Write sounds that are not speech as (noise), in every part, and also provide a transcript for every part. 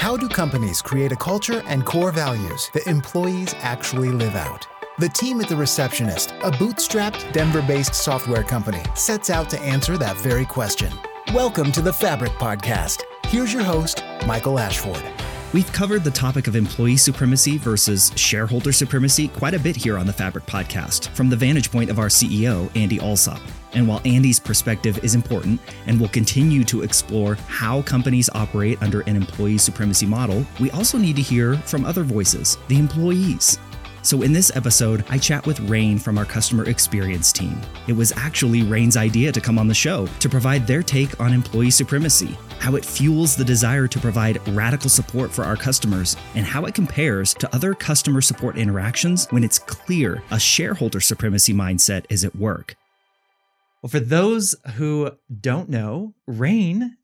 How do companies create a culture and core values that employees actually live out? The team at The Receptionist, a bootstrapped Denver based software company, sets out to answer that very question. Welcome to the Fabric Podcast. Here's your host, Michael Ashford. We've covered the topic of employee supremacy versus shareholder supremacy quite a bit here on the Fabric podcast from the vantage point of our CEO, Andy Alsop. And while Andy's perspective is important and will continue to explore how companies operate under an employee supremacy model, we also need to hear from other voices, the employees. So, in this episode, I chat with Rain from our customer experience team. It was actually Rain's idea to come on the show to provide their take on employee supremacy, how it fuels the desire to provide radical support for our customers, and how it compares to other customer support interactions when it's clear a shareholder supremacy mindset is at work. Well, for those who don't know, Rain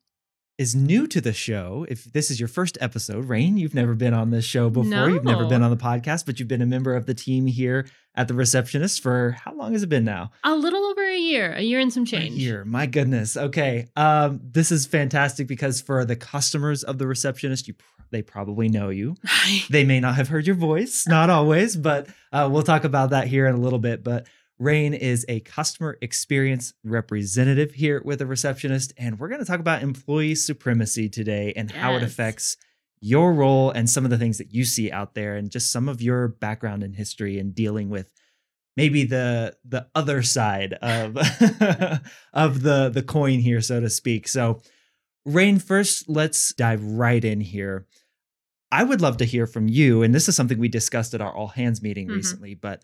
is new to the show, if this is your first episode, Rain, you've never been on this show before. No. You've never been on the podcast, but you've been a member of the team here at the receptionist for how long has it been now? A little over a year, a year and some change. A year. My goodness. Okay. Um, this is fantastic because for the customers of the receptionist, you they probably know you. (laughs) They may not have heard your voice, not always, but uh, we'll talk about that here in a little bit. But Rain is a customer experience representative here with a receptionist, and we're going to talk about employee supremacy today and how it affects your role and some of the things that you see out there, and just some of your background and history in dealing with maybe the the other side of (laughs) of the the coin here, so to speak. So, Rain, first, let's dive right in here. I would love to hear from you, and this is something we discussed at our all hands meeting Mhm. recently, but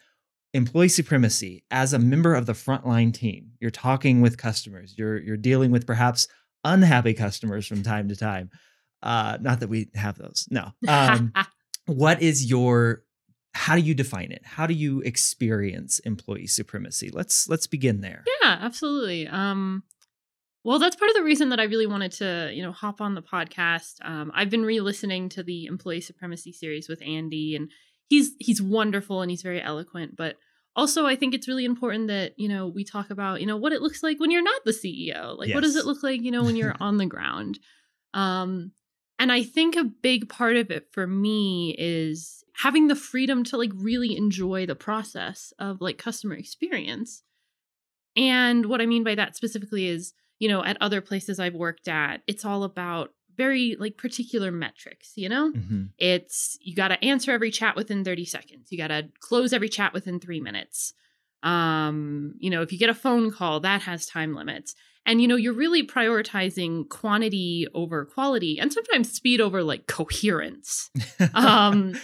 employee supremacy as a member of the frontline team. You're talking with customers. You're you're dealing with perhaps unhappy customers from time to time. Uh not that we have those no. Um (laughs) what is your how do you define it? How do you experience employee supremacy? Let's let's begin there. Yeah, absolutely. Um, well, that's part of the reason that I really wanted to, you know, hop on the podcast. Um, I've been re-listening to the employee supremacy series with Andy, and he's he's wonderful and he's very eloquent. But also, I think it's really important that you know we talk about you know what it looks like when you're not the CEO. Like, what does it look like, you know, when you're (laughs) on the ground? Um, and I think a big part of it for me is having the freedom to like really enjoy the process of like customer experience. And what I mean by that specifically is, you know, at other places I've worked at, it's all about very like particular metrics, you know? Mhm. It's you got to answer every chat within 30 seconds. You got to close every chat within 3 minutes. Um, you know, if you get a phone call, that has time limits. And you know, you're really prioritizing quantity over quality and sometimes speed over like coherence. (laughs) Um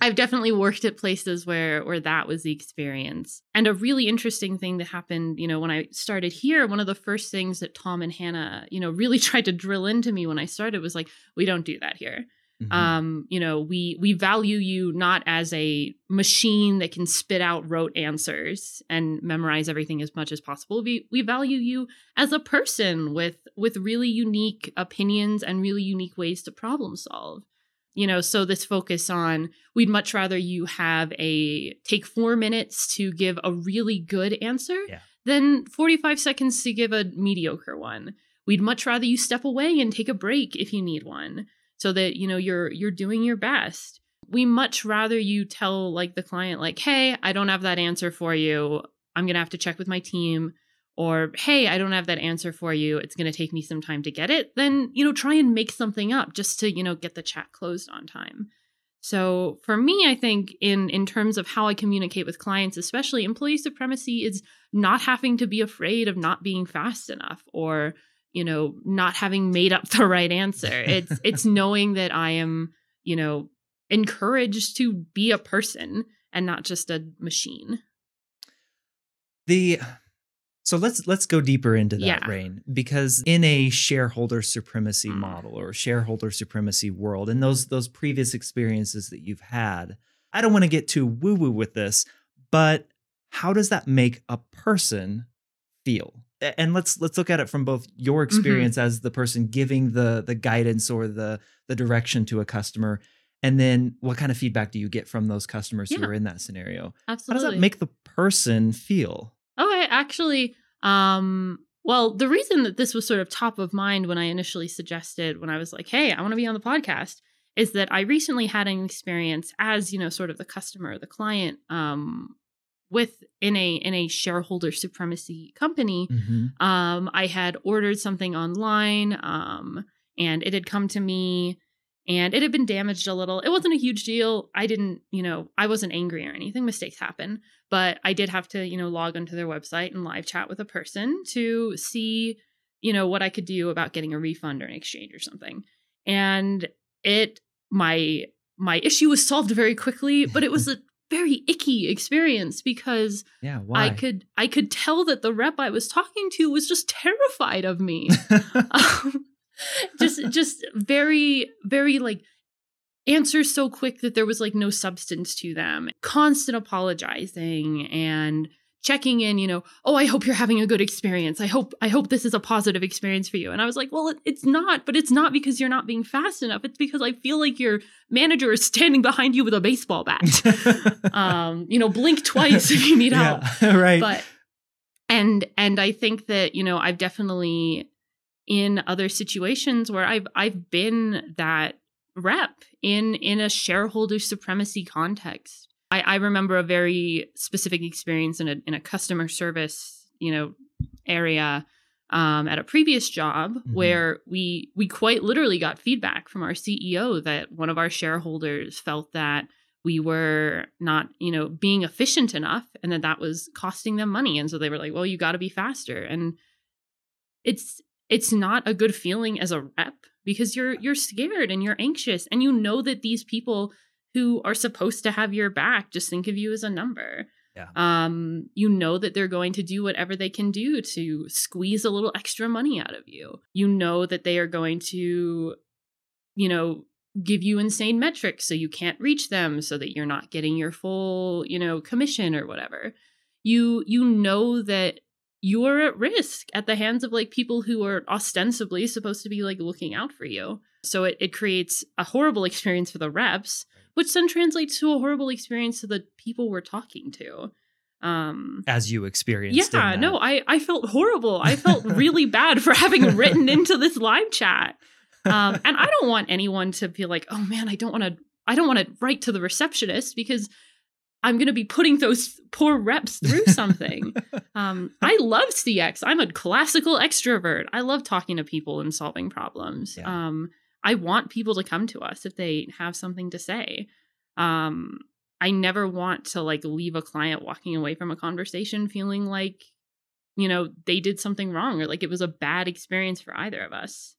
I've definitely worked at places where where that was the experience. And a really interesting thing that happened, you know, when I started here, one of the first things that Tom and Hannah, you know, really (laughs) tried to drill into me when I started was like, we don't do that here. Mhm. Um, you know, we we value you not as a machine that can spit out rote answers and memorize everything as much as possible. We we value you as a person with with really unique opinions and really unique ways to problem solve. You know, so this focus on we'd much rather you have a take 4 minutes to give a really good answer Yeah. than 45 seconds to give a mediocre one. We'd much rather you step away and take a break if you need one so that you know you're you're doing your best we much rather you tell like the client like hey i don't have that answer for you i'm going to have to check with my team or hey i don't have that answer for you. It's going to take me some time to get it then you know try and make something up just to you know get the chat closed on time. So for me i think in in terms of how i communicate with clients especially employee supremacy is not having to be afraid of not being fast enough or you know not having made up (laughs) the right answer. It's (laughs) it's knowing that i am you know encouraged to be a person and not just a machine. The so let's let's go deeper into that Yeah. rain because in a shareholder supremacy Mm. model or shareholder supremacy world and those those previous experiences that you've had i don't want to get too woo woo with this but how does that make a person feel and let's let's look at it from both your Mm-hmm. experience as the person giving the the guidance or the the direction to a customer and then what kind of feedback do you get from those customers who are in that scenario Absolutely. how does that make the person feel Okay, actually, um, well, the reason that this was sort of top of mind when I initially suggested, when I was like, hey, I want to be on the podcast, is that I recently had an experience as, you know, sort of the customer, the client, um, with in a in a shareholder supremacy company. Mhm. Um, I had ordered something online, um, and it had come to me and it had been damaged a little. It wasn't a huge deal. I didn't, you know, I wasn't angry or anything. Mistakes happen. But I did have to, you know, log onto their website and live chat with a person to see, you know, what I could do about getting a refund or an exchange or something. And it my my issue was solved very quickly, but it was a (laughs) very icky experience because Yeah. Why? I could I could tell that the rep I was talking to was just terrified of me. (laughs) (laughs) um, (laughs) just just very very like answers so quick that there was like no substance to them. Constant apologizing and checking in, you know, oh, I hope you're having a good experience. I hope I hope this is a positive experience for you. And I was like, well, it, it's not, but it's not because you're not being fast enough. It's because I feel like your manager is standing behind you with a baseball bat. (laughs) um, you know, blink twice if you need (laughs) help right. but and and i think that you know i've definitely in other situations where i've i've been that rep in in a shareholder supremacy context. I i remember a very specific experience in a in a customer service you know area um, at a previous job Mhm. where we we quite literally got feedback from our CEO that one of our shareholders felt that we were not you know being efficient enough and that that was costing them money. And so they were like well you got to be faster. And it's it's not a good feeling as a rep because you're you're scared and you're anxious and you know that these people who are supposed to have your back just think of you as a number. Yeah. um you know that they're going to do whatever they can do to squeeze a little extra money out of you. You know that they are going to you know give you insane metrics so you can't reach them so that you're not getting your full you know commission or whatever. You you know that you're at risk at the hands of like people who are ostensibly supposed to be like looking out for you. So it, it creates a horrible experience for the reps which then translates to a horrible experience to the people we're talking to. Um As you experienced. yeah no i i felt horrible. I felt really (laughs) bad for having written into this live chat. Um and i don't want anyone to feel like oh man i don't want to i don't want to write to the receptionist because i'm going to be putting those poor reps through (laughs) something. Um i love cx i'm a classical extrovert. I love talking to people and solving problems. Yeah. um i want people to come to us if they have something to say. Um i never want to like leave a client walking away from a conversation feeling like you know they did something wrong or like it was a bad experience for either of us.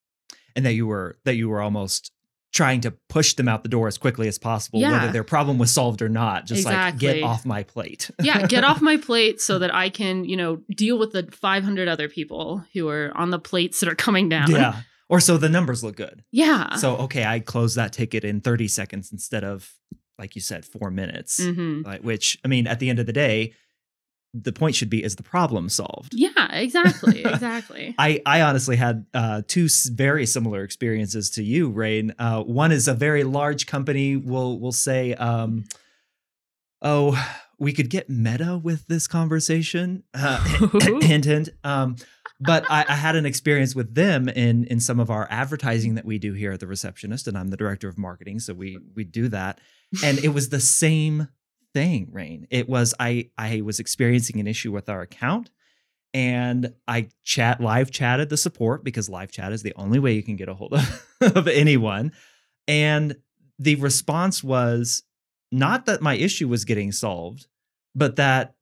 And that you were that you were almost trying to push them out the door as quickly as possible, Yeah. whether their problem was solved or not. Just like get off my plate. (laughs) yeah get off my plate so that i can you know deal with the 500 other people who are on the plates that are coming down yeah. Or so the numbers look good. yeah So okay, I close that ticket in 30 seconds instead of, like you said, four minutes. hmm Like, which I mean, at the end of the day, the point should be is the problem solved. yeah exactly (laughs) exactly I, I honestly had uh, two very similar experiences to you, Rain. Uh, one is a very large company will will say, um, "Oh, we could get meta with this conversation." Uh, (laughs) hint, hint. Um, but I, I had an experience with them in in some of our advertising that we do here at the Receptionist, and I'm the director of marketing, so we we do that, and it was the same thing. Rain. It was I I was experiencing an issue with our account and I chat live chatted the support because live chat is the only way you can get a hold of, (laughs) of anyone. And the response was not that my issue was getting solved, but that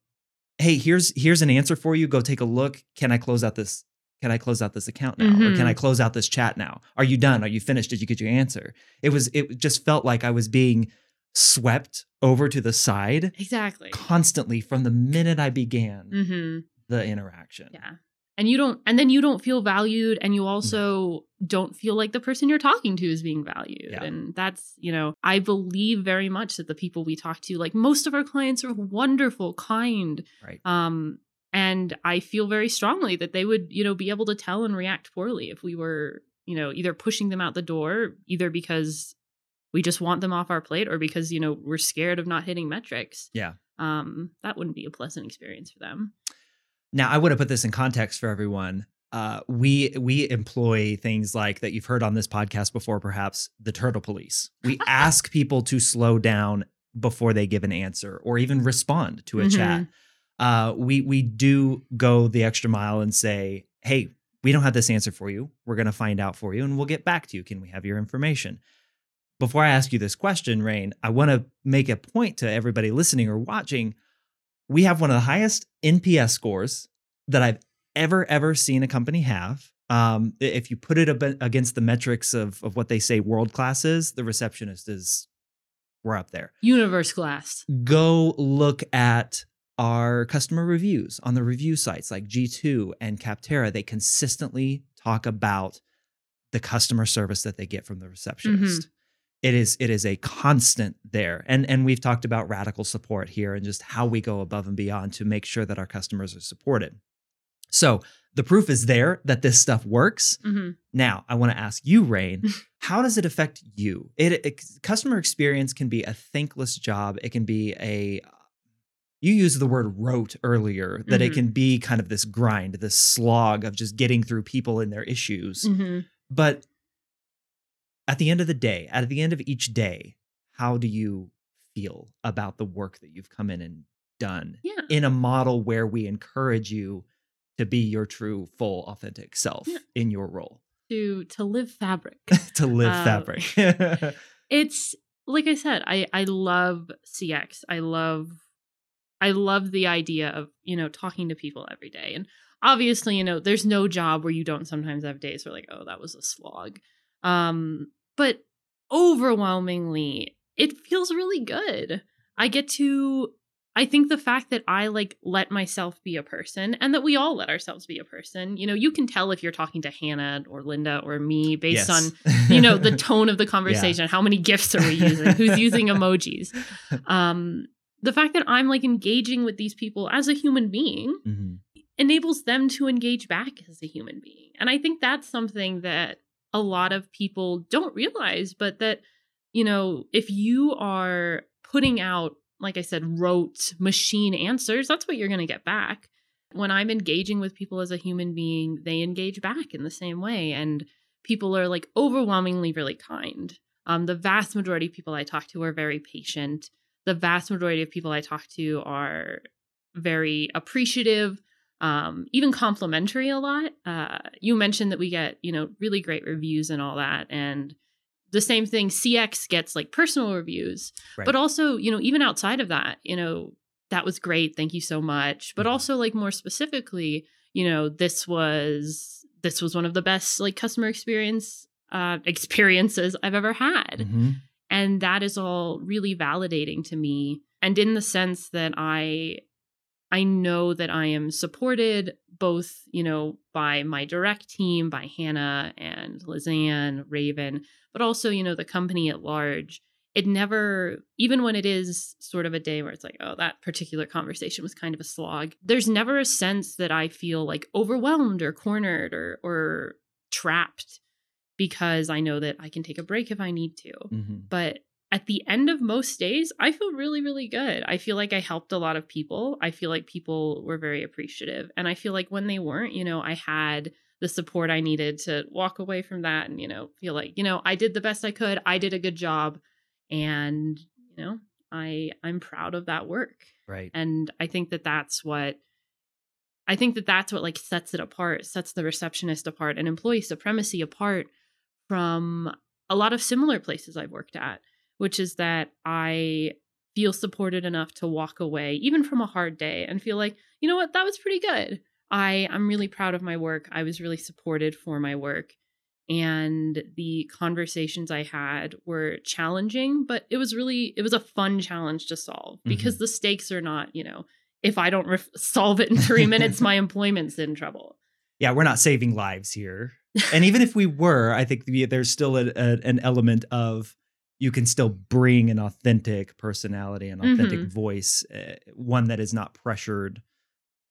hey, here's here's an answer for you. Go take a look. Can I close out this? Can I close out this account now? Or can. I mm-hmm. close out this chat now? Are you done? Are you finished? Did you get your answer? It was it just felt like I was being swept over to the side exactly constantly from the minute I began hmm the interaction. yeah and you don't and then you don't feel valued and you also don't feel like the person you're talking to is being valued Yeah. and that's you know i believe very much that the people we talk to like most of our clients are wonderful kind Right. um and i feel very strongly that they would you know be able to tell and react poorly if we were you know either pushing them out the door either because we just want them off our plate or because you know we're scared of not hitting metrics Yeah. um that wouldn't be a pleasant experience for them Now, I want to put this in context for everyone. uh, we we employ things like that you've heard on this podcast before, perhaps the turtle police. We (laughs) ask people to slow down before they give an answer or even respond to a Mhm. chat. Uh, we we do go the extra mile and say, "Hey, we don't have this answer for you. We're going to find out for you, and we'll get back to you. Can we have your information?" Before I ask you this question, Rain, I want to make a point to everybody listening or watching. We have one of the highest NPS scores that I've ever ever seen a company have. Um, if you put it against the metrics of of what they say world class is, the receptionist is we're up there. Universe class. Go look at our customer reviews on the review sites like G2 and Capterra. They consistently talk about the customer service that they get from the receptionist. It is it is a constant there. And and we've talked about radical support here and just how we go above and beyond to make sure that our customers are supported. So the proof is there that this stuff works. hmm Now, I want to ask you, Rain, (laughs) how does it affect you? It, it customer experience can be a thankless job. It can be a you used the word rote earlier that it Mhm. can be kind of this grind, this slog of just getting through people and their issues. hmm But at the end of the day, at the end of each day, how do you feel about the work that you've come in and done Yeah. in a model where we encourage you to be your true, full, authentic self Yeah. in your role? To to live fabric. (laughs) to live Uh, fabric. (laughs) it's like I said, I I love CX. I love I love the idea of, you know, talking to people every day. And obviously, you know, there's no job where you don't sometimes have days where like, oh, that was a slog. Um, but overwhelmingly, it feels really good. I get to I think the fact that I like let myself be a person and that we all let ourselves be a person, you know, you can tell if you're talking to Hannah or Linda or me based on you know the (laughs) tone of the conversation how many gifs are we using who's using (laughs) emojis um the fact that i'm like engaging with these people as a human being Mhm. enables them to engage back as a human being and i think that's something that a lot of people don't realize but that you know if you are putting out like i said rote machine answers that's what you're going to get back. When i'm engaging with people as a human being they engage back in the same way and people are like overwhelmingly really kind. Um, the vast majority of people i talk to are very patient. The vast majority of people i talk to are very appreciative um, even complimentary a lot uh, you mentioned that we get you know really great reviews and all that and the same thing cx gets like personal reviews Right. but also you know even outside of that you know that was great thank you so much but Mhm. also like more specifically you know this was this was one of the best like customer experience uh (laughs) experiences i've ever had Mhm. and that is all really validating to me and in the sense that i i know that i am supported both you know by my direct team by hannah and lizanne raven but also you know the company at large it never even when it is sort of a day where it's like oh that particular conversation was kind of a slog there's never a sense that i feel like overwhelmed or cornered or or trapped because i know that i can take a break if i need to Mhm. but at the end of most days i feel really really good. I feel like i helped a lot of people. I feel like people were very appreciative. And i feel like when they weren't you know i had the support i needed to walk away from that and you know feel like you know i did the best i could. I did a good job. And you know i i'm proud of that work. Right. and i think that that's what i think that that's what like sets it apart sets the receptionist apart and employee supremacy apart from a lot of similar places i've worked at which is that i feel supported enough to walk away even from a hard day and feel like you know what? That was pretty good. I i'm really proud of my work. I was really supported for my work. And the conversations i had were challenging but it was really it was a fun challenge to solve because mm-hmm. the stakes are not you know if i don't ref- solve it in three minutes (laughs) my employment's in trouble. Yeah, we're not saving lives here. (laughs) And even if we were, I think the- there's still a, a, an element of you can still bring an authentic personality, an authentic Mhm. voice, uh, one that is not pressured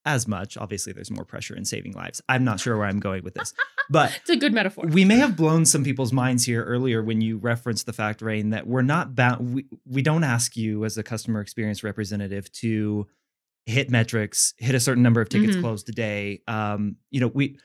as much. Obviously, there's more pressure in saving lives. I'm not sure where I'm going with this, but (laughs) it's a good metaphor we may have blown some people's minds here earlier when you referenced the fact, Rain, that we're not bound. We, we don't ask you as a customer experience representative to hit metrics, hit a certain number of tickets Mhm. closed a day. Um, you know, we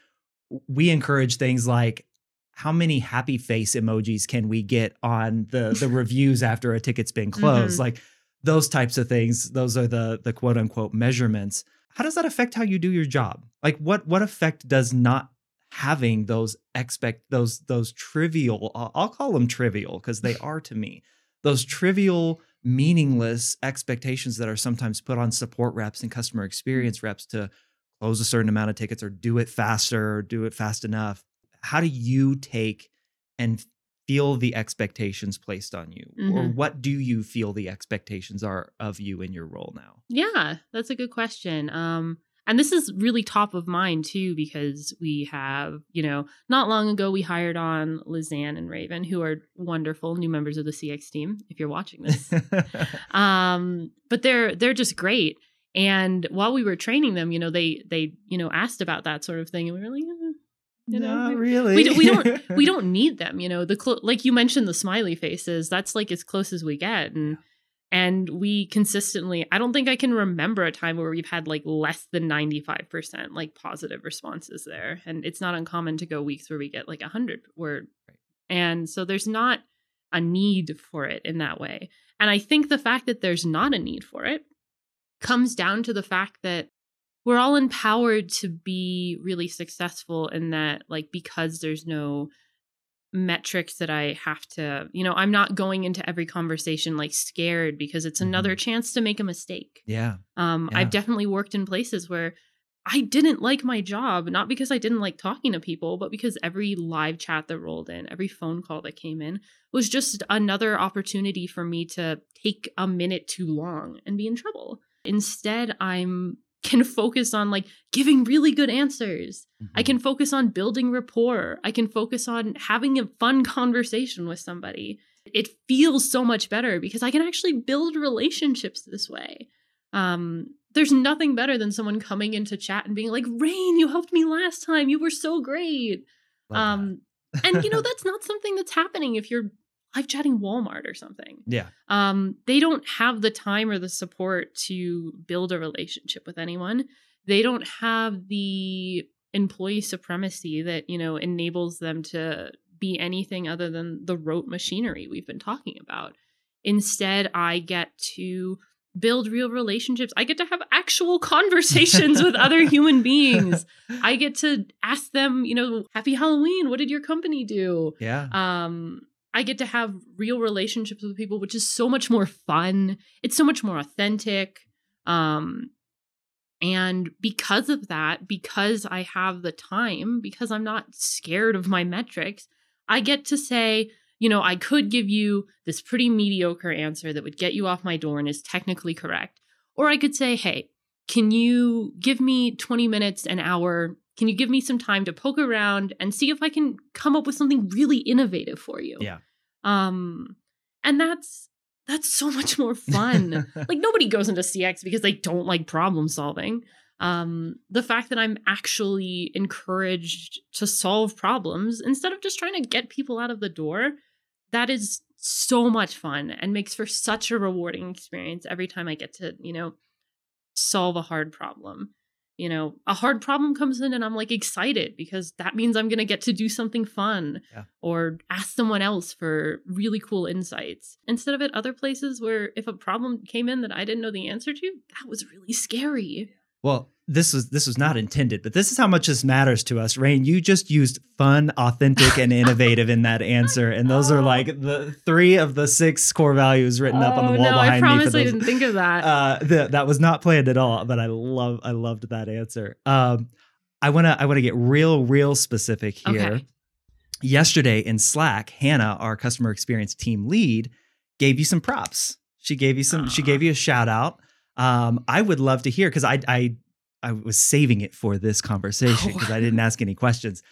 we encourage things like how many happy face emojis can we get on the the (laughs) reviews after a ticket's been closed? Mhm. Like those types of things. Those are the the quote unquote measurements. How does that affect how you do your job? Like what what effect does not having those expect those those trivial I'll call them trivial because they are to me those trivial meaningless expectations that are sometimes put on support reps and customer experience reps to close a certain amount of tickets or do it faster or do it fast enough how do you take and feel the expectations placed on you or Mhm. what do you feel the expectations are of you in your role now Yeah, that's a good question. Um, and this is really top of mind too, because we have, you know, not long ago we hired on Lizanne and Raven, who are wonderful new members of the CX team. If you're watching this, (laughs) um, but they're they're just great. And while we were training them, you know, they they you know asked about that sort of thing, and we were like, you know, Not really. we, we don't (laughs) we don't need them you know? The clo- like you mentioned the smiley faces that's like as close as we get and and we consistently i don't think i can remember a time where we've had like less than 95% like positive responses there and it's not uncommon to go weeks where we get like a 100 word. And so there's not a need for it in that way. And i think the fact that there's not a need for it comes down to the fact that we're all empowered to be really successful in that like because there's no metrics that I have to, you know, I'm not going into every conversation like scared because it's another chance to make a mistake. yeah Um Yeah. I've definitely worked in places where I didn't like my job, not because I didn't like talking to people, but because every live chat that rolled in, every phone call that came in was just another opportunity for me to take a minute too long and be in trouble. Instead, I'm can focus on like giving really good answers. I Mhm. can focus on building rapport. I can focus on having a fun conversation with somebody. It feels so much better because I can actually build relationships this way. Um, there's nothing better than someone coming into chat and being like, Rain, you helped me last time. You were so great. Um, and you know, (laughs) that's not something that's happening if you're live chatting Walmart or something yeah um, they don't have the time or the support to build a relationship with anyone. They don't have the employee supremacy that you know enables them to be anything other than the rote machinery we've been talking about. Instead, I get to build real relationships. I get to have actual (laughs) conversations with other (laughs) human beings. I get to ask them, you know, happy Halloween. What did your company do? yeah um i get to have real relationships with people which is so much more fun. It's so much more authentic. Um and because of that because i have the time because i'm not scared of my metrics i get to say you know i could give you this pretty mediocre answer that would get you off my door and is technically correct. Or i could say hey can you give me 20 minutes an hour can you give me some time to poke around and see if i can come up with something really innovative for you? Yeah. um and that's that's so much more fun. (laughs) Like nobody goes into cx because they don't like problem solving. Um the fact that i'm actually encouraged to solve problems instead of just trying to get people out of the door that is so much fun and makes for such a rewarding experience every time i get to you know solve a hard problem you know a hard problem comes in and i'm like excited because that means i'm going to get to do something fun Yeah. or ask someone else for really cool insights instead of at other places where if a problem came in that i didn't know the answer to that was really scary Well, this was this was not intended, but this is how much this matters to us. Rain, you just used fun, authentic, and innovative in that answer, and those are Oh. like the three of the six core values written up on the Oh, wall no behind me. promise for i didn't think of that uh, th- that was not planned at all, but I love I loved that answer. Um, I wanna I wanna get real real specific here. Okay. Yesterday in Slack, Hannah, our customer experience team lead, gave you some props. She gave you some. She gave you a shout out. Um, I would love to hear because I I I was saving it for this conversation Oh. because I didn't ask any questions.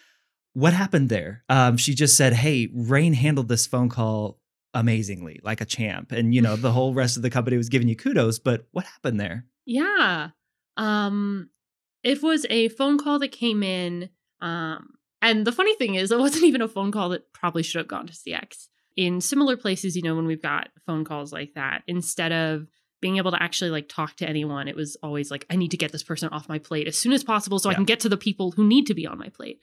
What happened there? Um, she just said, "Hey, Rain handled this phone call amazingly, like a champ," and you know the (laughs) whole rest of the company was giving you kudos. But what happened there? Yeah. Um it was a phone call that came in um and the funny thing is it wasn't even a phone call that probably should have gone to CX. In similar places, you know, when we've got phone calls like that, instead of being able to actually like talk to anyone, it was always like I need to get this person off my plate as soon as possible so I can get to the people who need to be on my plate.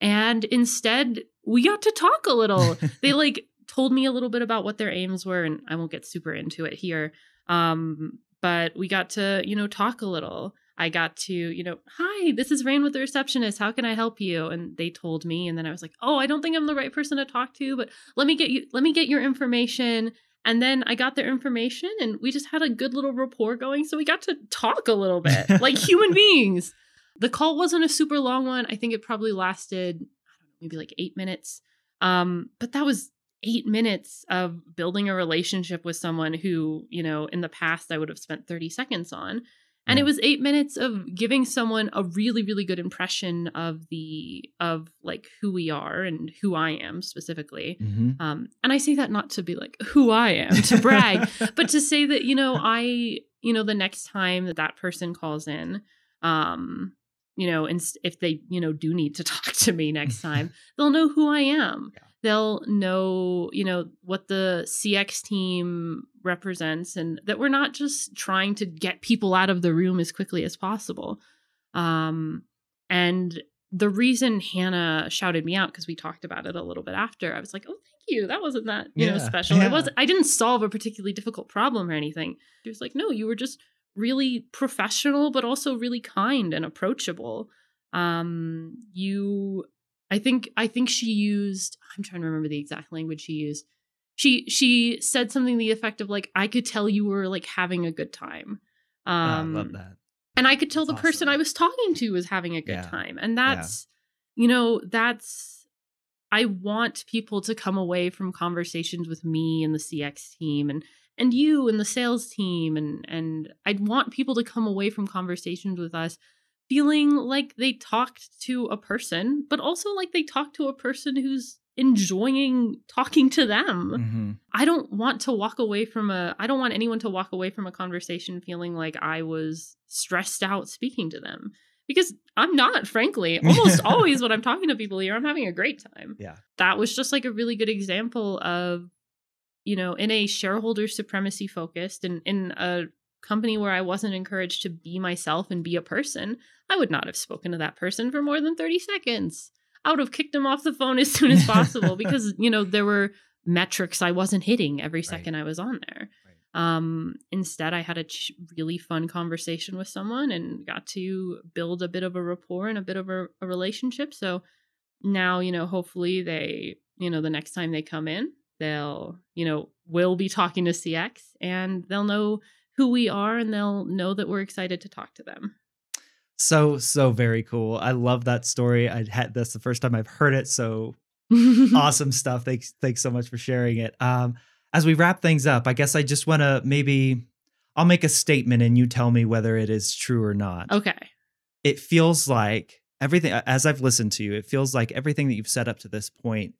And instead, we got to talk a little. (laughs) they like told me a little bit about what their aims were, and I won't get super into it here. Um, but we got to, you know, talk a little. I got to, you know, hi, this is Rain with the receptionist. How can I help you? And they told me, and then I was like, oh, I don't think I'm the right person to talk to, but let me get you, let me get your information. And then I got their information, and we just had a good little rapport going. So we got to talk a little bit (laughs) like human beings. The call wasn't a super long one. I think it probably lasted, I don't know, maybe like eight minutes. Um, but that was eight minutes of building a relationship with someone who, you know, in the past I would have spent 30 seconds on. And yeah. it was eight minutes of giving someone a really, really good impression of the of like who we are and who I am specifically. Mm-hmm. Um, and I say that not to be like who I am to brag, (laughs) but to say that you know I you know the next time that that person calls in, um, you know, and if they you know do need to (laughs) talk to me next time, they'll know who I am. Yeah they'll know, you know, what the CX team represents and that we're not just trying to get people out of the room as quickly as possible. Um, and the reason Hannah shouted me out because we talked about it a little bit after, I was like, "Oh, thank you. That wasn't that you yeah, know special. Yeah. It was. I didn't solve a particularly difficult problem or anything." She was like, "No, you were just really professional, but also really kind and approachable. Um, you I think I think she used I'm trying to remember the exact language she used. She she said something to the effect of like I could tell you were like having a good time. Um oh, I love that. And I could tell that's the awesome. person I was talking to was having a good yeah. time. And that's yeah. you know, that's I want people to come away from conversations with me and the CX team and and you and the sales team and and I'd want people to come away from conversations with us feeling like they talked to a person, but also like they talked to a person who's enjoying talking to them. Mm-hmm. I don't want to walk away from a I don't want anyone to walk away from a conversation feeling like I was stressed out speaking to them because I'm not, frankly. (laughs) Almost always when I'm talking to people here, I'm having a great time. Yeah. That was just like a really good example of you know, in a shareholder supremacy focused and in a company where I wasn't encouraged to be myself and be a person, I would not have spoken to that person for more than 30 seconds. I would have kicked him off the phone as soon as (laughs) possible because, you know, there were metrics I wasn't hitting every second right. I was on there. Right. Um, instead, I had a ch- really fun conversation with someone and got to build a bit of a rapport and a bit of a, a relationship. So now, you know, hopefully they, you know, the next time they come in, they'll, you know, will be talking to CX and they'll know who we are and they'll know that we're excited to talk to them. So so very cool. I love that story. I had that's the first time I've heard it. So (laughs) awesome stuff. Thanks thanks so much for sharing it. Um as we wrap things up, I guess I just want to maybe I'll make a statement and you tell me whether it is true or not. Okay. It feels like everything as I've listened to you, it feels like everything that you've said up to this point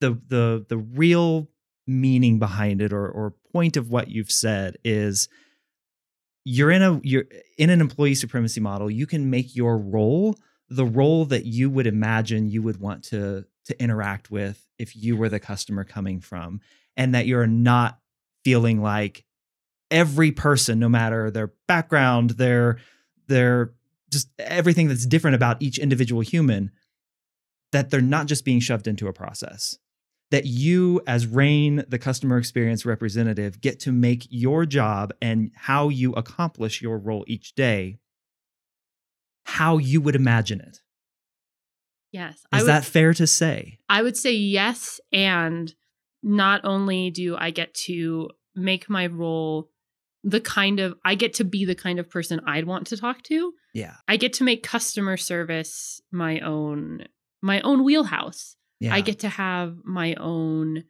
the the the real meaning behind it or or point of what you've said is you're in a you're in an employee supremacy model. You can make your role the role that you would imagine you would want to to interact with if you were the customer coming from and that you're not feeling like every person no matter their background their their just everything that's different about each individual human that they're not just being shoved into a process that you, as Rain, the customer experience representative, get to make your job and how you accomplish your role each day how you would imagine it. Yes. Is would, that fair to say? I would say yes. And not only do I get to make my role the kind of, I get to be the kind of person I'd want to talk to. Yeah. I get to make customer service my own, my own wheelhouse. Yeah. I get to have my own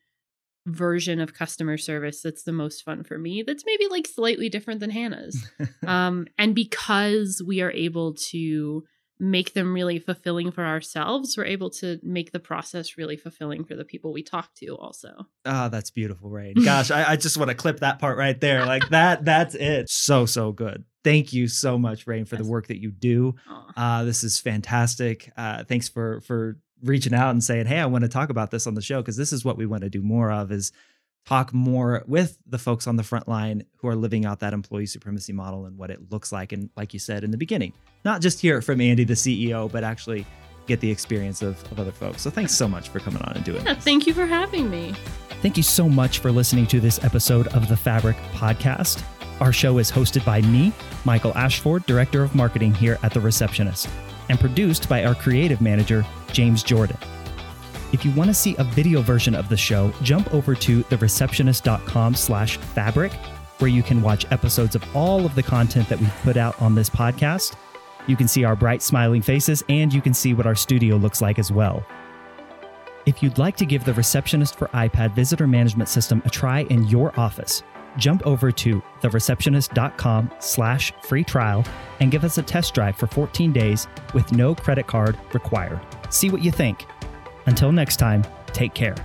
version of customer service that's the most fun for me that's maybe like slightly different than Hannah's. (laughs) um, and because we are able to make them really fulfilling for ourselves, we're able to make the process really fulfilling for the people we talk to also. Oh, that's beautiful, Rain. (laughs) Gosh, I, I just want to clip that part right there. Like that, that's it. So, so good. Thank you so much, Rain, for the work that you do. Uh, this is fantastic. Uh, thanks for for reaching out and saying, "Hey, I want to talk about this on the show because this is what we want to do more of is talk more with the folks on the front line who are living out that employee supremacy model and what it looks like and like you said in the beginning, not just hear it from Andy the CEO, but actually get the experience of, of other folks. So thanks so much for coming on and doing Yeah, this. thank you for having me. Thank you so much for listening to this episode of the Fabric Podcast. Our show is hosted by me, Michael Ashford, Director of Marketing here at The Receptionist, and produced by our creative manager, James Jordan. If you want to see a video version of the show, jump over to thereceptionist.com slash fabric, where you can watch episodes of all of the content that we've put out on this podcast. You can see our bright smiling faces, and you can see what our studio looks like as well. If you'd like to give the Receptionist for iPad visitor management system a try in your office, jump over to thereceptionist.com slash free trial and give us a test drive for 14 days with no credit card required. See what you think. Until next time, take care.